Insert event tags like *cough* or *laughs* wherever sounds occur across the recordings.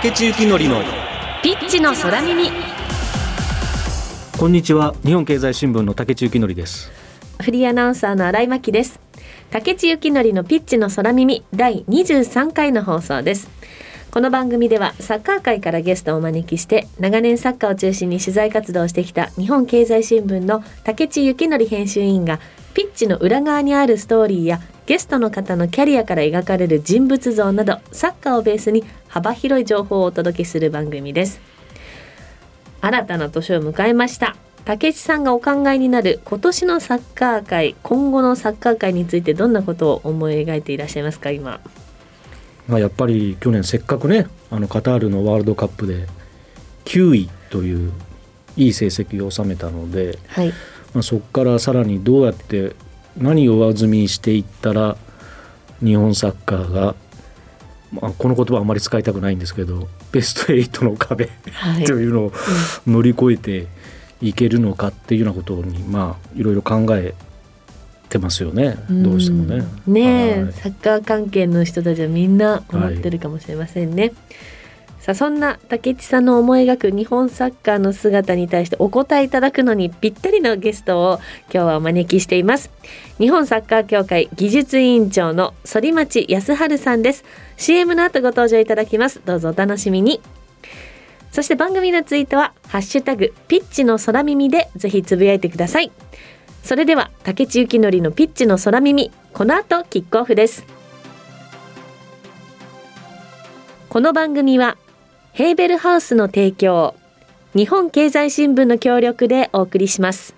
竹地幸典のピッチの空耳。こんにちは。日本経済新聞の竹地幸典です。フリーアナウンサーの新井真希です。竹地幸典のピッチの空耳第23回の放送です。この番組ではサッカー界からゲストをお招きして長年サッカーを中心に取材活動をしてきた日本経済新聞の竹地幸典編集員がピッチの裏側にあるストーリーやゲストの方のキャリアから描かれる人物像などサッカーをベースに幅広い情報をお届けする番組です。新たな年を迎えました。竹内さんがお考えになる今年のサッカー界今後のサッカー界についてどんなことを思い描いていらっしゃいますか今？まあやっぱり去年せっかくねあのカタールのワールドカップで9位といういい成績を収めたので、はいまあ、そこからさらにどうやって何を上積みしていったら日本サッカーが、まあ、この言葉はあまり使いたくないんですけどベスト8の壁はい。というのを乗り越えていけるのかっていうようなことにまあいろいろ考えてますよね。どうしてもね。うんねえ、はい。サッカー関係の人たちはみんな思ってるかもしれませんね。さあそんな竹内さんの思い描く日本サッカーの姿に対してお答えいただくのにぴったりのゲストを今日はお招きしています。日本サッカー協会技術委員長の反町康春さんです。CM の後ご登場いただきます。どうぞお楽しみに。そして番組のツイートはハッシュタグピッチの空耳でぜひつぶやいてください。それでは竹内幸典のピッチの空耳この後キックオフです。この番組はヘーベルハウスの提供日本経済新聞の協力でお送りします。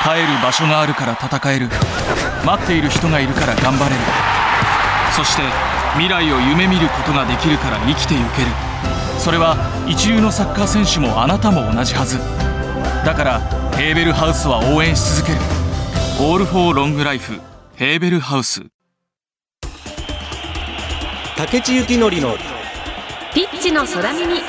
帰る場所があるから戦える。待っている人がいるから頑張れる。そして未来を夢見ることができるから生きてゆける。それは一流のサッカー選手もあなたも同じはず。だからヘーベルハウスは応援し続ける「オール・フォー・ロング・ライフ」ヘーベルハウス。竹地幸典のピッチの空耳。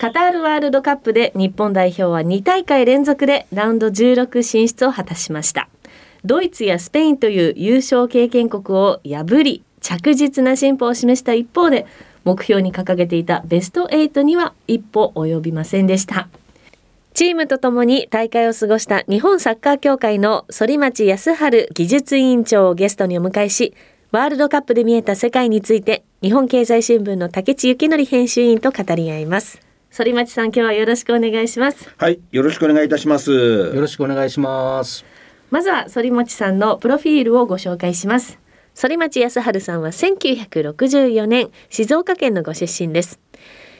カタールワールドカップで日本代表は2大会連続でラウンド16進出を果たしました。ドイツやスペインという優勝経験国を破り着実な進歩を示した一方で目標に掲げていたベスト8には一歩及びませんでしたチームとともに大会を過ごした日本サッカー協会の反町康春技術委員長をゲストにお迎えしワールドカップで見えた世界について日本経済新聞の竹地幸則編集員と語り合います反町さん今日はよろしくお願いしますはい、よろしくお願いいたします。よろしくお願いします。まずは反町さんのプロフィールをご紹介します反町康春さんは1964年静岡県のご出身です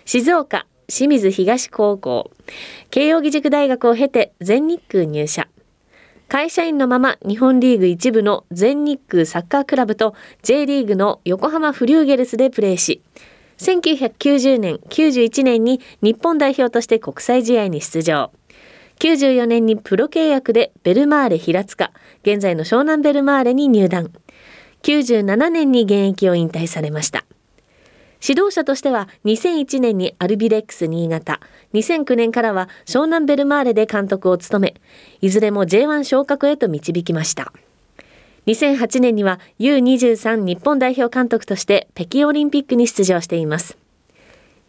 静岡清水東高校。慶應義塾大学を経て全日空入社。会社員のまま日本リーグ一部の全日空サッカークラブと J リーグの横浜フリューゲルスでプレーし1990年91年に日本代表として国際試合に出場。94年にプロ契約でベルマーレ平塚現在の湘南ベルマーレに入団。97年に現役を引退されました。指導者としては2001年にアルビレックス新潟。2009年からは湘南ベルマーレで監督を務めいずれも J1 昇格へと導きました。2008年には U23 日本代表監督として北京オリンピックに出場しています。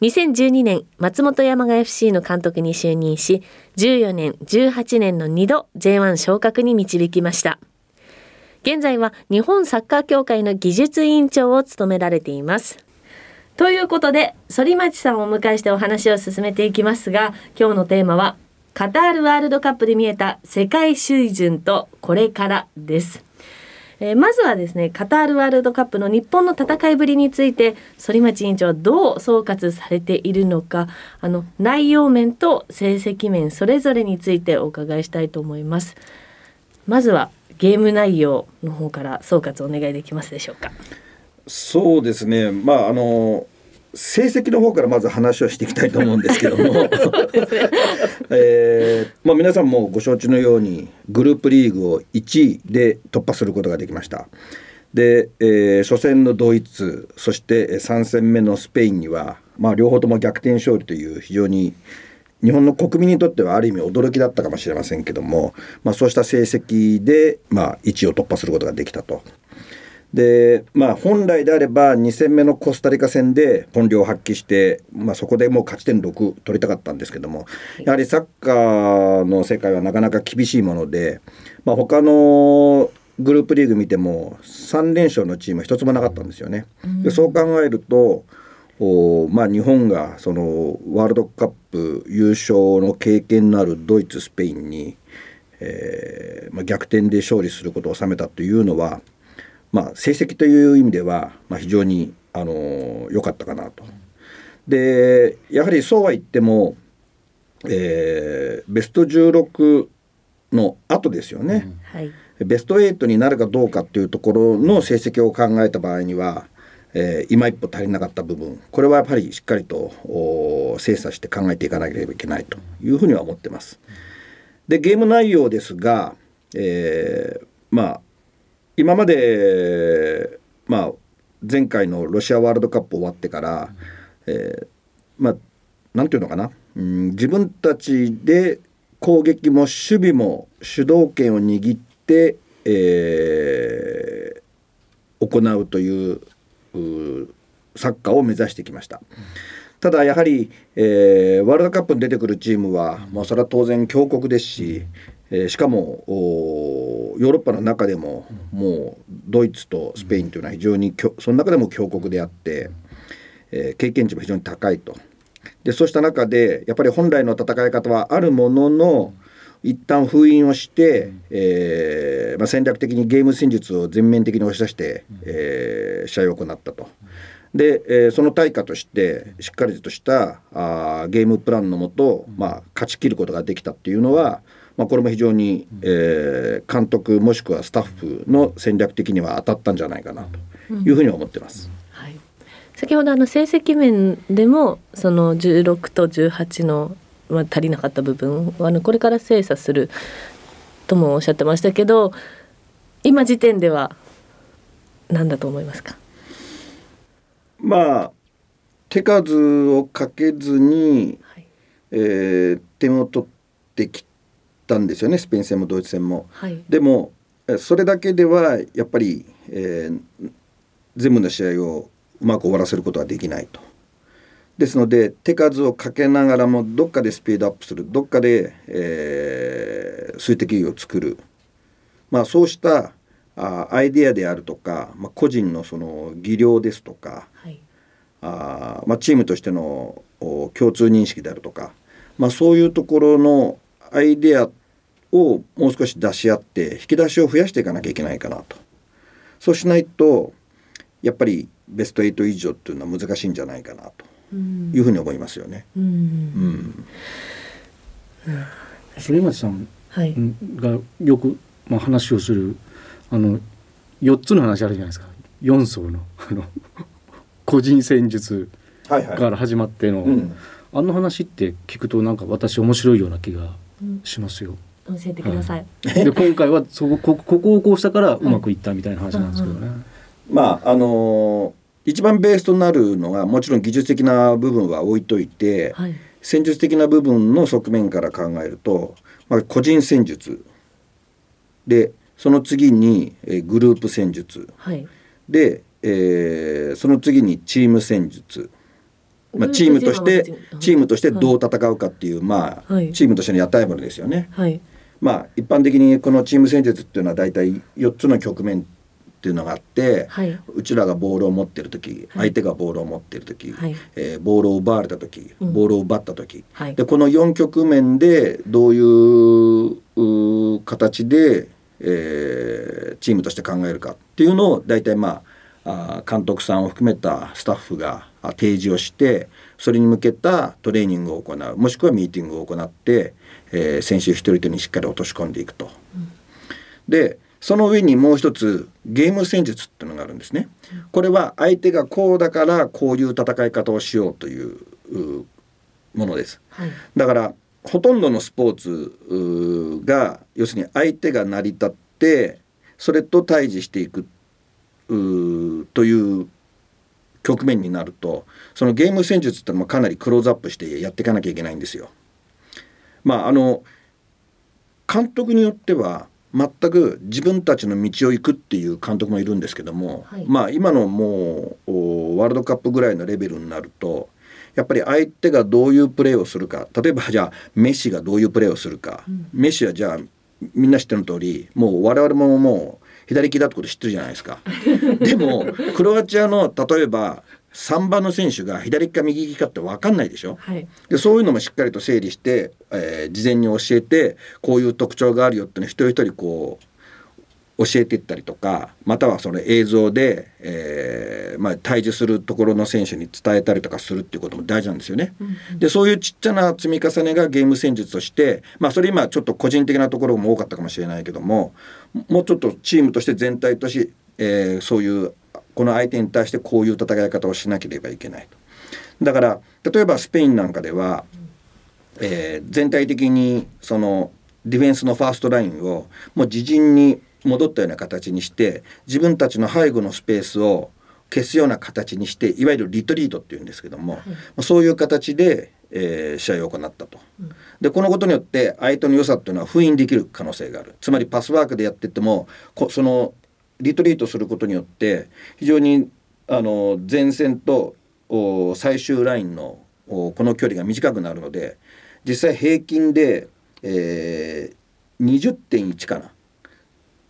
2012年松本山雅 FC の監督に就任し14年18年の2度 J1 昇格に導きました。現在は日本サッカー協会の技術委員長を務められています。ということで反町さんをお迎えしてお話を進めていきますが今日のテーマはカタールワールドカップで見えた世界水準とこれからです。えーまずはですねカタールワールドカップの日本の戦いぶりについて反町委員長はどう総括されているのかあの内容面と成績面それぞれについてお伺いしたいと思います。まずはゲーム内容の方から総括お願いできますでしょうか。そうですね、まああの成績の方からまず話をしていきたいと思うんですけども、*laughs* えーまあ皆さんもご承知のようにグループリーグを1位で突破することができました。で、えー初戦のドイツそして3戦目のスペインには、まあ、両方とも逆転勝利という非常に日本の国民にとってはある意味驚きだったかもしれませんけども、まあ、そうした成績で、まあ、1位を突破することができたと。でまあ本来であれば2戦目のコスタリカ戦で本領を発揮して、まあ、そこでもう勝ち点6取りたかったんですけどもやはりサッカーの世界はなかなか厳しいもので、まあ、他のグループリーグ見ても3連勝のチーム一つもなかったんですよね。でそう考えるとおまあ、日本がそのワールドカップ優勝の経験のあるドイツスペインに、えーまあ、逆転で勝利することを収めたというのは、まあ、成績という意味では、まあ、非常に良、あのー、かったかなと。でやはりそうは言っても、えー、ベスト16の後ですよね、うんはい、ベスト8になるかどうかっていうところの成績を考えた場合にはえー、今一歩足りなかった部分これはやっぱりしっかりと精査して考えていかなければいけないというふうには思ってます。でゲーム内容ですが、えー、まあ今まで、まあ、前回のロシアワールドカップ終わってから、えー、まあなんていうのかな、うん、自分たちで攻撃も守備も主導権を握って、えー、行うというサッカーを目指してきました。ただやはり、えー、ワールドカップに出てくるチームは、まあ、それは当然強国ですし、えー、しかもヨーロッパの中でももうドイツとスペインというのは非常にその中でも強国であって、えー、経験値も非常に高いと。でそうした中でやっぱり本来の戦い方はあるものの一旦封印をして、えーまあ、戦略的にゲーム戦術を全面的に押し出して、えー、試合を行ったと。で、えー、その対価としてしっかりとしたあーゲームプランのもと、まあ、勝ち切ることができたっていうのは、まあ、これも非常に、えー、監督もしくはスタッフの戦略的には当たったんじゃないかなというふうに思ってます。はい、先ほどあの成績面でもその16と18のまあ、足りなかった部分あのこれから精査するともおっしゃってましたけど今時点では何だと思いますか？まあ手数をかけずに、はい、えー、点を取ってきたんですよねスペイン戦もドイツ戦も。はい、でもそれだけではやっぱり、えー、全部の試合をうまく終わらせることはできないと。ですので手数をかけながらもどっかでスピードアップするどっかで、えー、水滴を作る、まあ、そうしたあアイデアであるとか、まあ、個人のその技量ですとか、はい、あまあ、チームとしての共通認識であるとか、まあ、そういうところのアイデアをもう少し出し合って引き出しを増やしていかなきゃいけないかなと。そうしないとやっぱりベスト8以上っていうのは難しいんじゃないかなと。いうふうに思いますよね。うん。反町さんがよくまあ話をするあの四つの話あるじゃないですか。四層のあの *laughs* 個人戦術から始まっての、はいはいうん、あの話って聞くとなんか私面白いような気がしますよ。教えてください。はい、で今回はそここここをこうしたからうまくいったみたいな話なんですけどね。まああのー一番ベースとなるのがもちろん技術的な部分は置いといて、はい、戦術的な部分の側面から考えると、まあ、個人戦術。でその次に、えグループ戦術、はい、で、えー、その次にチーム戦術。まあ、チームとしてチームとしてどう戦うかっていう、まあ、チームとしての屋台物ですよね。まあ一般的にこのチーム戦術っていうのは大体4つの局面っていうのがあって、はい、うちらがボールを持ってる時、はい、相手がボールを持ってる時、はい、えー、ボールを奪われた時、うん、ボールを奪った時、はい、でこの4局面でどういう形で、えー、チームとして考えるかっていうのを大体まああ監督さんを含めたスタッフが提示をしてそれに向けたトレーニングを行うもしくはミーティングを行って、えー、選手一人一人にしっかり落とし込んでいくと。うん、でその上にもう一つゲーム戦術っていうのがあるんですね。これは相手がこうだからこういう戦い方をしようというものです。はい、だからほとんどのスポーツが要するに相手が成り立ってそれと対峙していくという局面になるとそのゲーム戦術ってのもかなりクローズアップしてやっていかなきゃいけないんですよ。まああの監督によっては全く自分たちの道を行くっていう監督もいるんですけども、はい、まあ今のもうワールドカップぐらいのレベルになるとやっぱり相手がどういうプレーをするか例えばじゃあメッシがどういうプレーをするか、うん、メッシはじゃあみんな知ってる通りもう我々ももう左利きだってこと知ってるじゃないですか。*laughs* でもクロアチアの例えば3番の選手が左利きか右利きかって分かんないでしょ、はい、でそういうのもしっかりと整理して、えー、事前に教えてこういう特徴があるよっていうのを一人一人こう教えていったりとかまたはその映像で、えーまあ、対峙するところの選手に伝えたりとかするっていうことも大事なんですよね。うんうん、でそういうちっちゃな積み重ねがゲーム戦術として、まあ、それ今ちょっと個人的なところも多かったかもしれないけどももうちょっとチームとして全体として、えー、そういうこの相手に対してこういう戦い方をしなければいけないと。だから例えばスペインなんかでは、えー、全体的にそのディフェンスのファーストラインをもう自陣に戻ったような形にして自分たちの背後のスペースを消すような形にしていわゆるリトリートっていうんですけども、はい、そういう形で、えー、試合を行ったと。うん、でこのことによって相手の良さっていうのは封印できる可能性があるつまりパスワークでやっててもそのリトリートすることによって非常にあの前線と最終ラインのこの距離が短くなるので実際平均で、えー、20.1かな。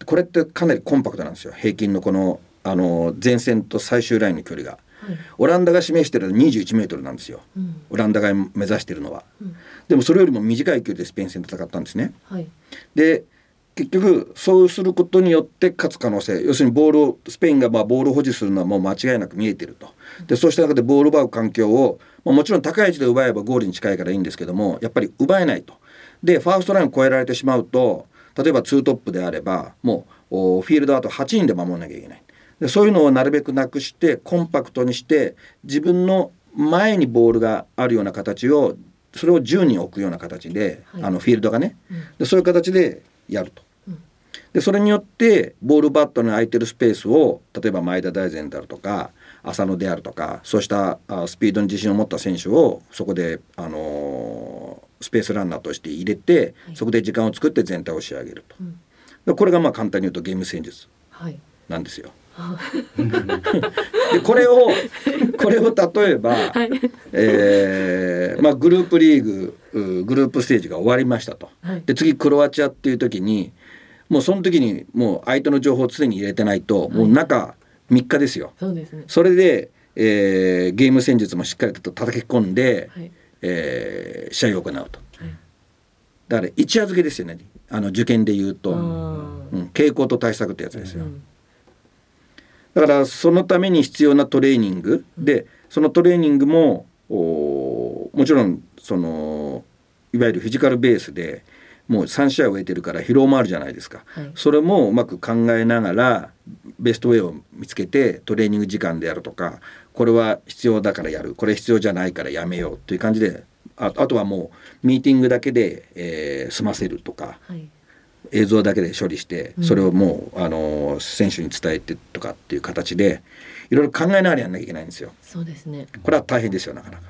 これってかなりコンパクトなんですよ。平均のこのあの前線と最終ラインの距離が。はい、オランダが示してるのは21メートルなんですよ、うん、オランダが目指してるのは、うん、でもそれよりも短い距離でスペイン戦戦ったんですね、はい、で結局そうすることによって勝つ可能性。要するにボールをスペインがまあボールを保持するのはもう間違いなく見えてると。でそうした中でボールを奪う環境を、まあ、もちろん高い位置で奪えばゴールに近いからいいんですけどもやっぱり奪えないと。でファーストラインを越えられてしまうと例えばツートップであればもうフィールドあと8人で守らなきゃいけない。でそういうのをなるべくなくしてコンパクトにして自分の前にボールがあるような形をそれを10人置くような形で、はい、あのフィールドがね、うん、でそういう形でやると。でそれによってボールバットの空いてるスペースを例えば前田大然であるとか浅野であるとかそうしたスピードに自信を持った選手をそこで、あのー、スペースランナーとして入れて、はい、そこで時間を作って全体を仕上げると、うん、これがまあ簡単に言うとゲーム戦術なんですよ。はい、でこれをこれを例えば、はい、えー、まあ、グループリーググループステージが終わりましたと、はい、で次クロアチアっていう時にもうその時にもう相手の情報を常に入れてないと、もう中3日ですよ。そうですね、それで、えー、ゲーム戦術もしっかりと叩き込んで、はい、えー、試合を行うと。はい、だから一夜漬けですよね。あの受験で言うと、うん、傾向と対策ってやつですよ。うん、だからそのために必要なトレーニング、でそのトレーニングもおもちろんそのいわゆるフィジカルベースでもう3試合を終えてるから疲労もあるじゃないですか、はい、それもうまく考えながらベストウェイを見つけてトレーニング時間であるとかこれは必要だからやる。これ必要じゃないからやめようという感じでああとはもうミーティングだけで、えー、済ませるとか、はい、映像だけで処理してそれをもう、うん、あの選手に伝えてとかっていう形でいろいろ考えながらやんなきゃいけないんですよ。そうですね。これは大変ですよなかなか。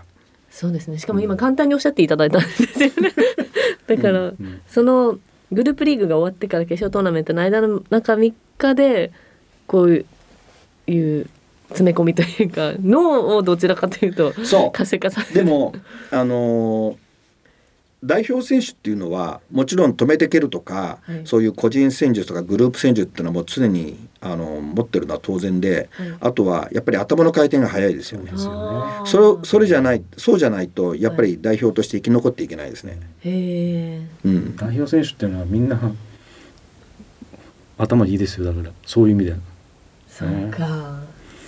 そうですね。しかも今簡単におっしゃっていただいたんですよね。*laughs* だから、そのグループリーグが終わってから決勝トーナメントの間の中3日でこういう詰め込みというか脳をどちらかというと活性化させでもあのー代表選手っていうのはもちろん止めていけるとか、はい、そういう個人戦術とかグループ戦術っていうのはもう常にあの持ってるのは当然で、はい、あとはやっぱり頭の回転が速いですよね。それそれじゃないそうじゃないとやっぱり代表として生き残っていけないですね。へうん、代表選手っていうのはみんな頭いいですよだから。そういう意味で。そうか、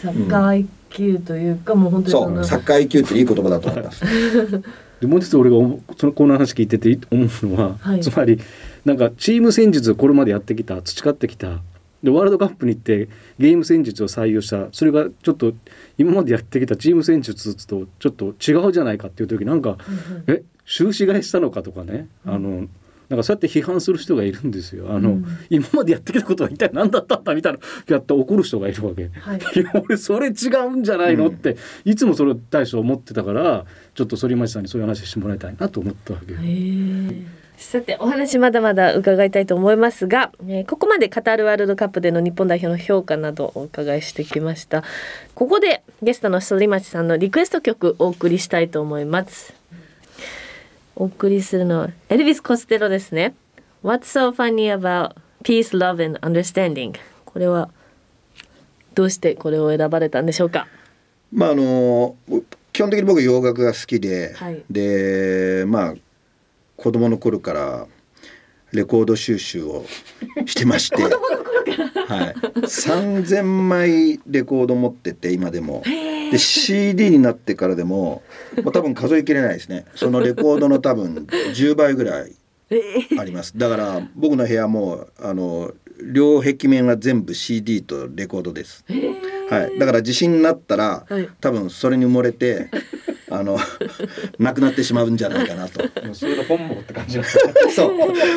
サッカー IQ というか、うん、もう本当にそう。サッカー IQ っていい言葉だと思います。*laughs* でもう一つ俺がそのこの話聞いてて思うのは、はい、つまりなんかチーム戦術をこれまでやってきた培ってきたでワールドカップに行ってゲーム戦術を採用したそれがちょっと今までやってきたチーム戦術とちょっと違うじゃないかっていう時なんか、うん、え終始替えしたのかとかね、うん、あのなんかそうやって批判する人がいるんですよ。あの、うん、今までやってきたことは一体何だった？んだみたいなやって怒る人がいるわけ。はい、*laughs* いや俺それ違うんじゃないのって、うん、いつもそれを大将思ってたからちょっと反町さんにそういう話してもらいたいなと思ったわけ。さてお話まだまだ伺いたいと思いますが、えー、ここまでカタールワールドカップでの日本代表の評価などお伺いしてきましたここでゲストの反町さんのリクエスト曲お送りしたいと思いますお送りするのはエルビス・コステロですね。What's so funny about peace, love and understanding? これはどうしてこれを選ばれたんでしょうか？まああの基本的に僕洋楽が好きで、はい、でまあ子供の頃からレコード収集をしてまして *laughs* はい、3,000枚レコード持ってて今でもで CD になってからでも、まあ、多分数えきれないですね。そのレコードの多分10倍ぐらいあります。だから僕の部屋もあの両壁面は全部 CD とレコードです、はい、だから地震になったら、はい、多分それに埋もれてあの *laughs* なくなってしまうんじゃないかなと。それが本望って感じそう。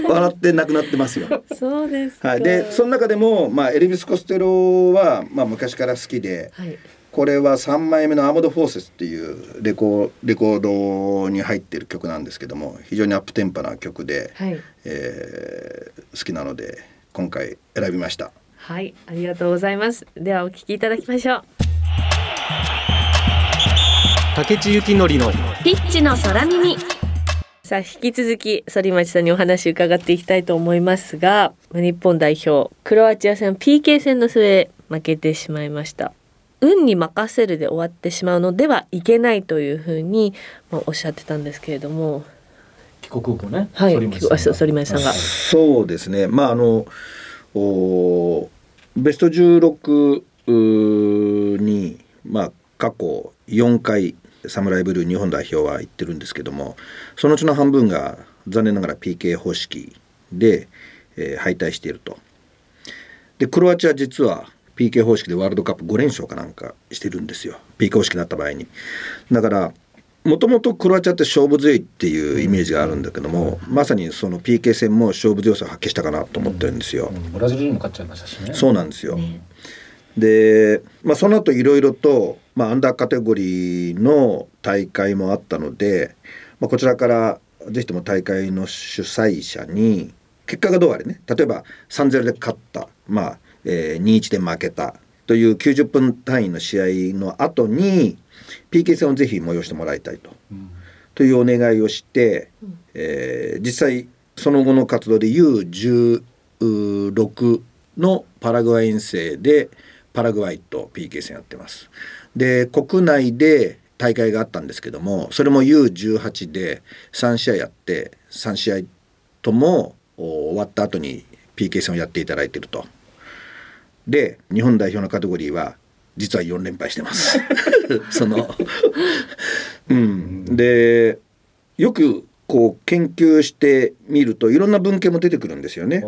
笑ってなくなってますよ。そうですはい。でその中でもまあエルビス・コステロはまあ昔から好きで、はい、これは3枚目の「アーモド・フォーセス」っていうレコレコードに入ってる曲なんですけども非常にアップテンポな曲で、はい、えー、好きなので今回選びました。はいありがとうございます。ではお聞きいただきましょう。竹地幸典のピッチの空耳さあ引き続き反町さんにお話伺っていきたいと思いますが日本代表クロアチア戦 PK 戦の末負けてしまいました運に任せるで終わってしまうのではいけないというふうに、まあ、おっしゃってたんですけれども。帰国後ねはい反町さんが。そうですね。まああのおベスト16にまあ過去4回サムライブルー日本代表は行ってるんですけどもそのうちの半分が残念ながら PK 方式で、えー、敗退していると。でクロアチア実は PK 方式でワールドカップ5連勝かなんかしてるんですよ PK 方式になった場合に。だからもともとクロアチアって勝負強いっていうイメージがあるんだけども、まさにその PK 戦も勝負強さを発揮したかなと思ってるんですよ。ブラジルにも勝っちゃいましたしね。そうなんですよ。ね、で、まあ、その後いろいろとまあ、アンダーカテゴリーの大会もあったので、まあ、こちらからぜひとも大会の主催者に結果がどうあれね例えば3-0で勝った、まあえー、2-1で負けたという90分単位の試合の後に PK 戦をぜひ催してもらいたいと、うん、というお願いをして、えー、実際その後の活動で U16 のパラグアイ遠征でパラグアイと PK 戦やってます。で国内で大会があったんですけどもそれも U18 で3試合やって3試合とも終わった後に PK 戦をやっていただいてると。で日本代表のカテゴリーは実は4連敗してます。*laughs* そのうん。でよくこう研究してみるといろんな文献も出てくるんですよね。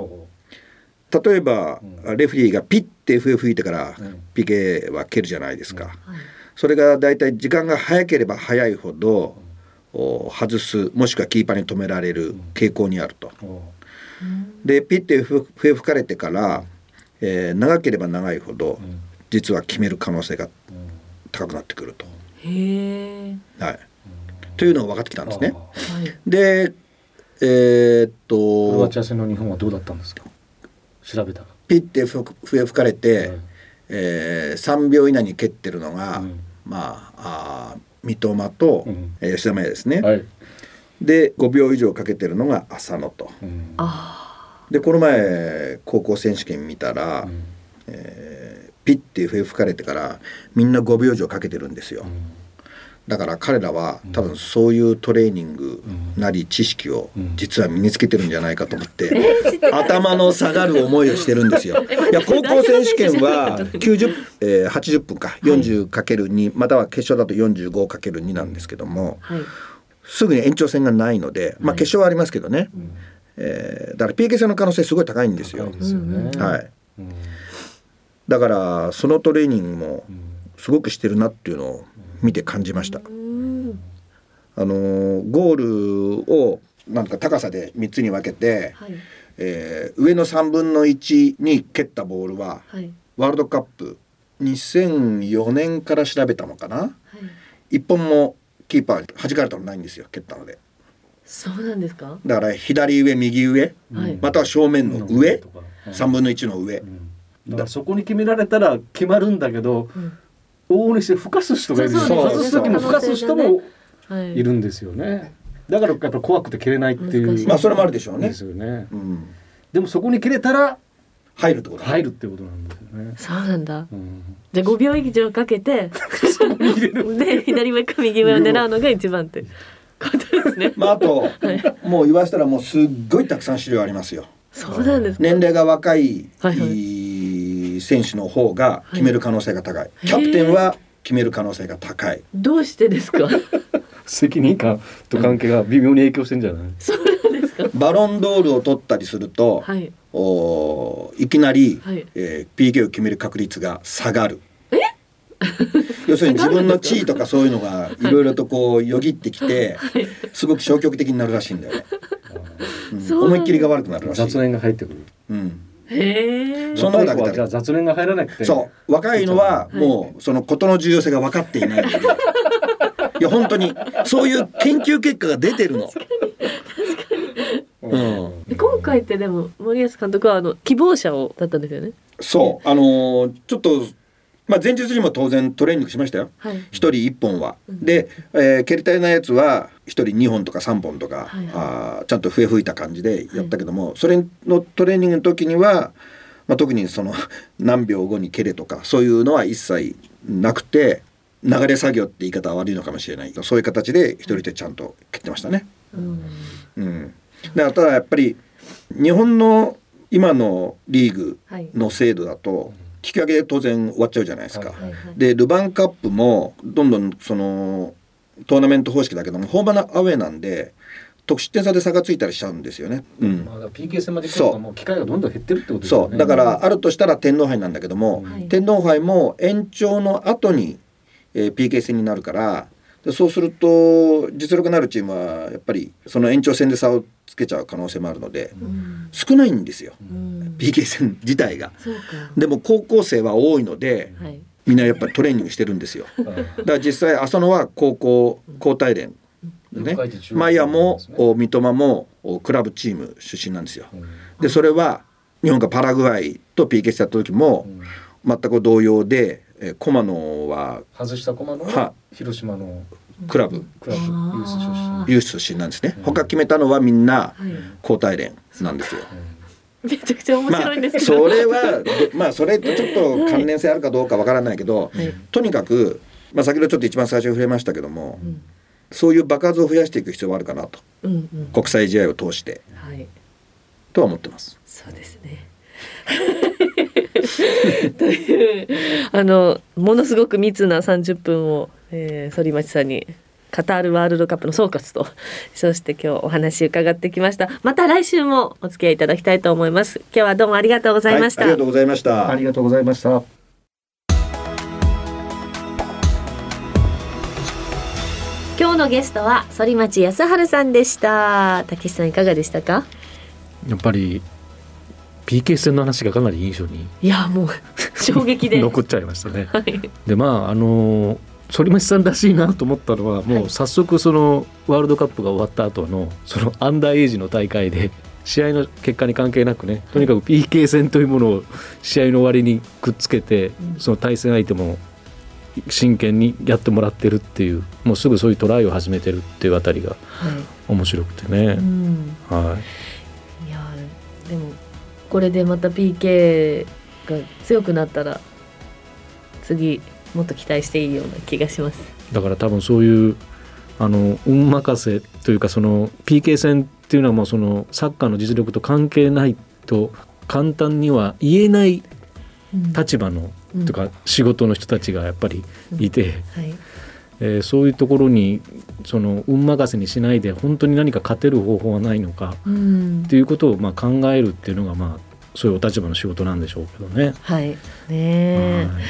例えば、うん、レフリーがピッて笛吹いてから PK は蹴るじゃないですか、うん、それがだいたい時間が早ければ早いほど、うん、外すもしくはキーパーに止められる傾向にあると。でピッて笛吹かれてから、えー、長ければ長いほど、実は決める可能性が高くなってくると。はい、というのが分かってきたんですね。でえー、っとの日本はどうだったんですか？調べたピッて笛吹かれて、はい、えー、3秒以内に蹴ってるのが、うん、まああ三笘と、うん、吉田麻也ですね、はい、で5秒以上かけてるのが浅野と、うん、でこの前高校選手権見たら、うん、えー、ピッて笛吹かれてからみんな5秒以上かけてるんですよ。うん。だから彼らは多分そういうトレーニングなり知識を実は身につけてるんじゃないかと思って、*laughs* 頭の下がる思いをしてるんですよ。*laughs* いや高校選手権は90、えー、80分か 40×2、または決勝だと 45×2 なんですけども、すぐに延長戦がないので、まあ、決勝はありますけどね、えー、だから PK 戦の可能性すごい高いんですよ。はい、だからそのトレーニングもすごくしてるなっていうのを見て感じました。あのゴールをなんか高さで3つに分けて、はい、えー、上の3分の1に蹴ったボールは、はい、ワールドカップ2004年から調べたのかな、はい、1本もキーパー弾かれたのないんですよ蹴ったので。そうなんですか？だから左上右上、はい、または正面の上、うん、3分の1の上、うん、だからそこに決められたら決まるんだけど、うん、往々にしてふかす人がいるそう外す時もふかす人もい。るんですよね、だからやっぱ怖くて蹴れないっていうまあそれもあるでしょうね。ですよね、うん、でもそこに蹴れたら入るってこと。入るってことなんですよね。そうなんだ、うん、じゃあ5秒以上かけて *laughs* で *laughs* 左上か右上を狙うのが一番ってことですね。*laughs* まああと、はい、もう言わせたらもうすっごいたくさん資料ありますよ。そうなんです年齢が若い、はいはい、選手の方が決める可能性が高い、はい、キャプテンは決める可能性が高い。どうしてですか？*laughs* 責任感と関係が微妙に影響してんじゃない、*laughs* そうなんですか。バロンドールを取ったりすると、はい、おいきなり、はい。えー、PK を決める確率が下がる。*laughs* 要するに自分の地位とかそういうのがいろいろとこうよぎってきて、すごく消極的になるらしいんだよね。うん、思いっきりが悪くなるらしい。雑念が入ってくる。うん。へえ。そんなことなじゃ雑念が入らなくて。そう若いのはもうそのことの重要性が分かっていない。*laughs* いや本当にそういう研究結果が出てるの。うん、今回ってでも森保監督はあの希望者をだったんですよね。そうあのー、ちょっとまあ前日にも当然トレーニングしましたよ。一、はい、人一本は。うん、で、えー、蹴りたいなやつは一人二本とか三本とか、はいはい、あちゃんと笛吹いた感じでやったけども、はい、それのトレーニングの時には、まあ、特にその *laughs* 何秒後に蹴れとかそういうのは一切なくて流れ作業って言い方は悪いのかもしれない。そういう形で一人でちゃんと蹴ってましたね。うん、うん、だからただやっぱり日本の今のリーグの制度だと、引き分けで当然終わっちゃうじゃないですか。でルヴァンカップもどんどんそのトーナメント方式だけどもホームアウェーなんで得失点差で差がついたりしちゃうんですよね。うん。まあ、PK 戦まで行くのも機会がどんどん減ってるってことですね。そうだからあるとしたら天皇杯なんだけども、うん、天皇杯も延長の後にえー、PK 戦になるからでそうすると実力のあるチームはやっぱりその延長戦で差をつけちゃう可能性もあるので、うん、少ないんですよ、うん、PK 戦自体が。でも高校生は多いので、はい、みんなやっぱりトレーニングしてるんですよ。だから実際浅野は高校交代連。ね、マイヤも三笘もクラブチーム出身なんですよ。でそれは日本がパラグアイと PK 戦やった時も全く同様でえー、駒野は外した駒野は広島の。クラブ。クラブ。ユース出身。ユース出身なんですね、他決めたのはみんな交代連なんですよ、めちゃくちゃ面白いんですけど、まあ、それはまあそれとちょっと関連性あるかどうかわからないけど、はい、とにかく、まあ、先ほどちょっと一番最初に触れましたけども、うん、そういう爆発を増やしていく必要はあるかなと、うんうん、国際試合を通して、はい、とは思ってます。そうですね *laughs* というあのものすごく密な30分を、えー、反町さんにカタールワールドカップの総括と称して今日お話伺ってきました。また来週もお付き合いいただきたいと思います。今日はどうもありがとうございました、はい、ありがとうございました。ありがとうございました。今日のゲストは反町康晴さんでした。竹さんいかがでしたか？やっぱり PK 戦の話がかなり印象にいやもう *laughs* 衝撃で。残っちゃいましたね。はい、でまああの反町さんらしいなと思ったのはもう早速そのワールドカップが終わった後のそのアンダーエイジの大会で試合の結果に関係なくねとにかく PK 戦というものを試合の終わりにくっつけてその対戦相手も真剣にやってもらってるっていうもうすぐそういうトライを始めてるっていうあたりが面白くてね。はい、はい、これでまた PK が強くなったら次もっと期待していいような気がします。だから多分そういうあの運任せというかその PK 戦っていうのはもうそのサッカーの実力と関係ないと簡単には言えない立場の、うん、とか仕事の人たちがやっぱりいて、うん。はいえー、そういうところにその運任せにしないで本当に何か勝てる方法はないのか、うん、っていうことをまあ考えるっていうのがまあそういうお立場の仕事なんでしょうけどね。はい。ね、はい。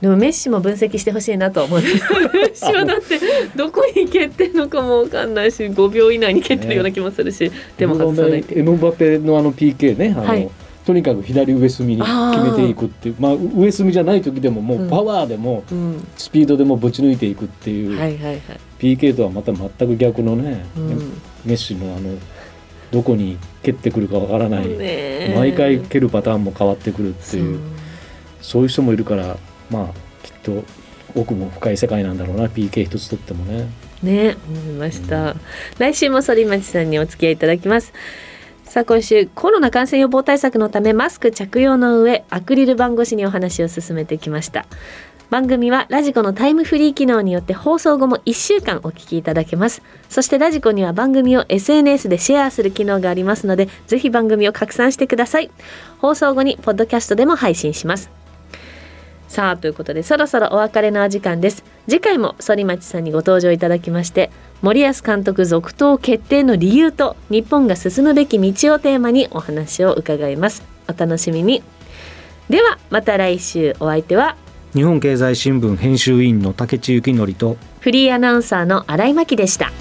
でもメッシも分析してほしいなと思う。メッシはだってどこに蹴ってんのかも分かんないし5秒以内に蹴ってるような気もするし、ね、でも外さないエムバペのあの PK ねあの、はい、とにかく左上隅に決めていくっていうまあ上隅じゃない時でももうパワーでも、うん、スピードでもぶち抜いていくっていう、はいはいはい、PK とはまた全く逆のね、うん、メッシのあのどこに蹴ってくるかわからない、毎回蹴るパターンも変わってくるっていうそう。いう人もいるからまあきっと奥も深い世界なんだろうな PK 一つとってもね。ね思いました、うん、来週も反町さんにお付き合いいただきますさあ今週コロナ感染予防対策のためマスク着用の上アクリル板越しにお話を進めてきました。番組はラジコのタイムフリー機能によって放送後も1週間お聞きいただけます。そしてラジコには番組を SNS でシェアする機能がありますのでぜひ番組を拡散してください。放送後にポッドキャストでも配信します。さあということでそろそろお別れのお時間です。次回も反町さんにご登場いただきまして森保監督続投決定の理由と日本が進むべき道をテーマにお話を伺います。お楽しみに。ではまた来週。お相手は？日本経済新聞編集委員の竹地幸則とフリーアナウンサーの新井真希でした。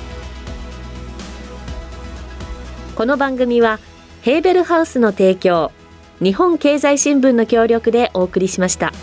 この番組はヘーベルハウスの提供日本経済新聞の協力でお送りしました。